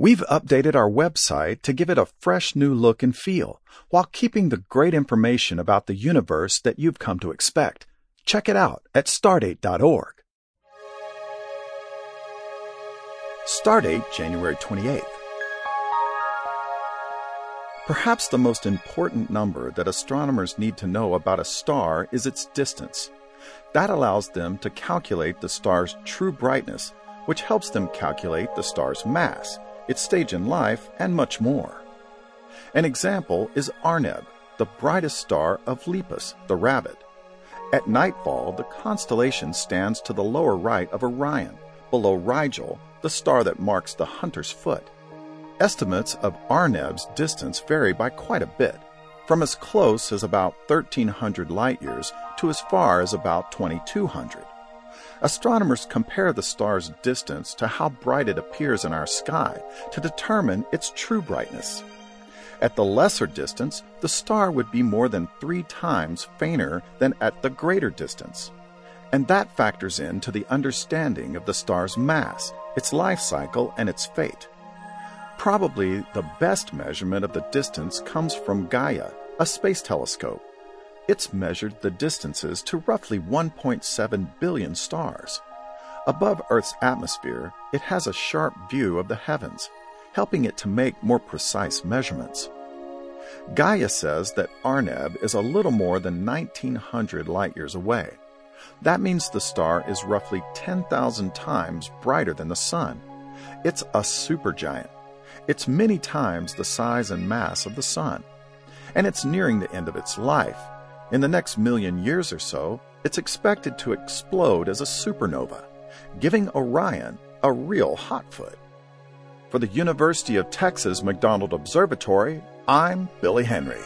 We've updated our website to give it a fresh new look and feel while keeping the great information about the universe that you've come to expect. Check it out at stardate.org. Stardate, January 28th. Perhaps the most important number that astronomers need to know about a star is its distance. That allows them to calculate the star's true brightness, which helps them calculate the star's mass its stage in life, and much more. An example is Arneb, the brightest star of Lepus, the rabbit. At nightfall, the constellation stands to the lower right of Orion, below Rigel, the star that marks the hunter's foot. Estimates of Arneb's distance vary by quite a bit, from as close as about 1300 light years to as far as about 2200. Astronomers compare the star's distance to how bright it appears in our sky to determine its true brightness. At the lesser distance, the star would be more than three times fainter than at the greater distance. And that factors into the understanding of the star's mass, its life cycle, and its fate. Probably the best measurement of the distance comes from Gaia, a space telescope. It's measured the distances to roughly 1.7 billion stars. Above Earth's atmosphere, it has a sharp view of the heavens, helping it to make more precise measurements. Gaia says that Arneb is a little more than 1900 light years away. That means the star is roughly 10,000 times brighter than the Sun. It's a supergiant. It's many times the size and mass of the Sun. And it's nearing the end of its life, in the next million years or so, it's expected to explode as a supernova, giving Orion a real hotfoot. For the University of Texas McDonald Observatory, I'm Billy Henry.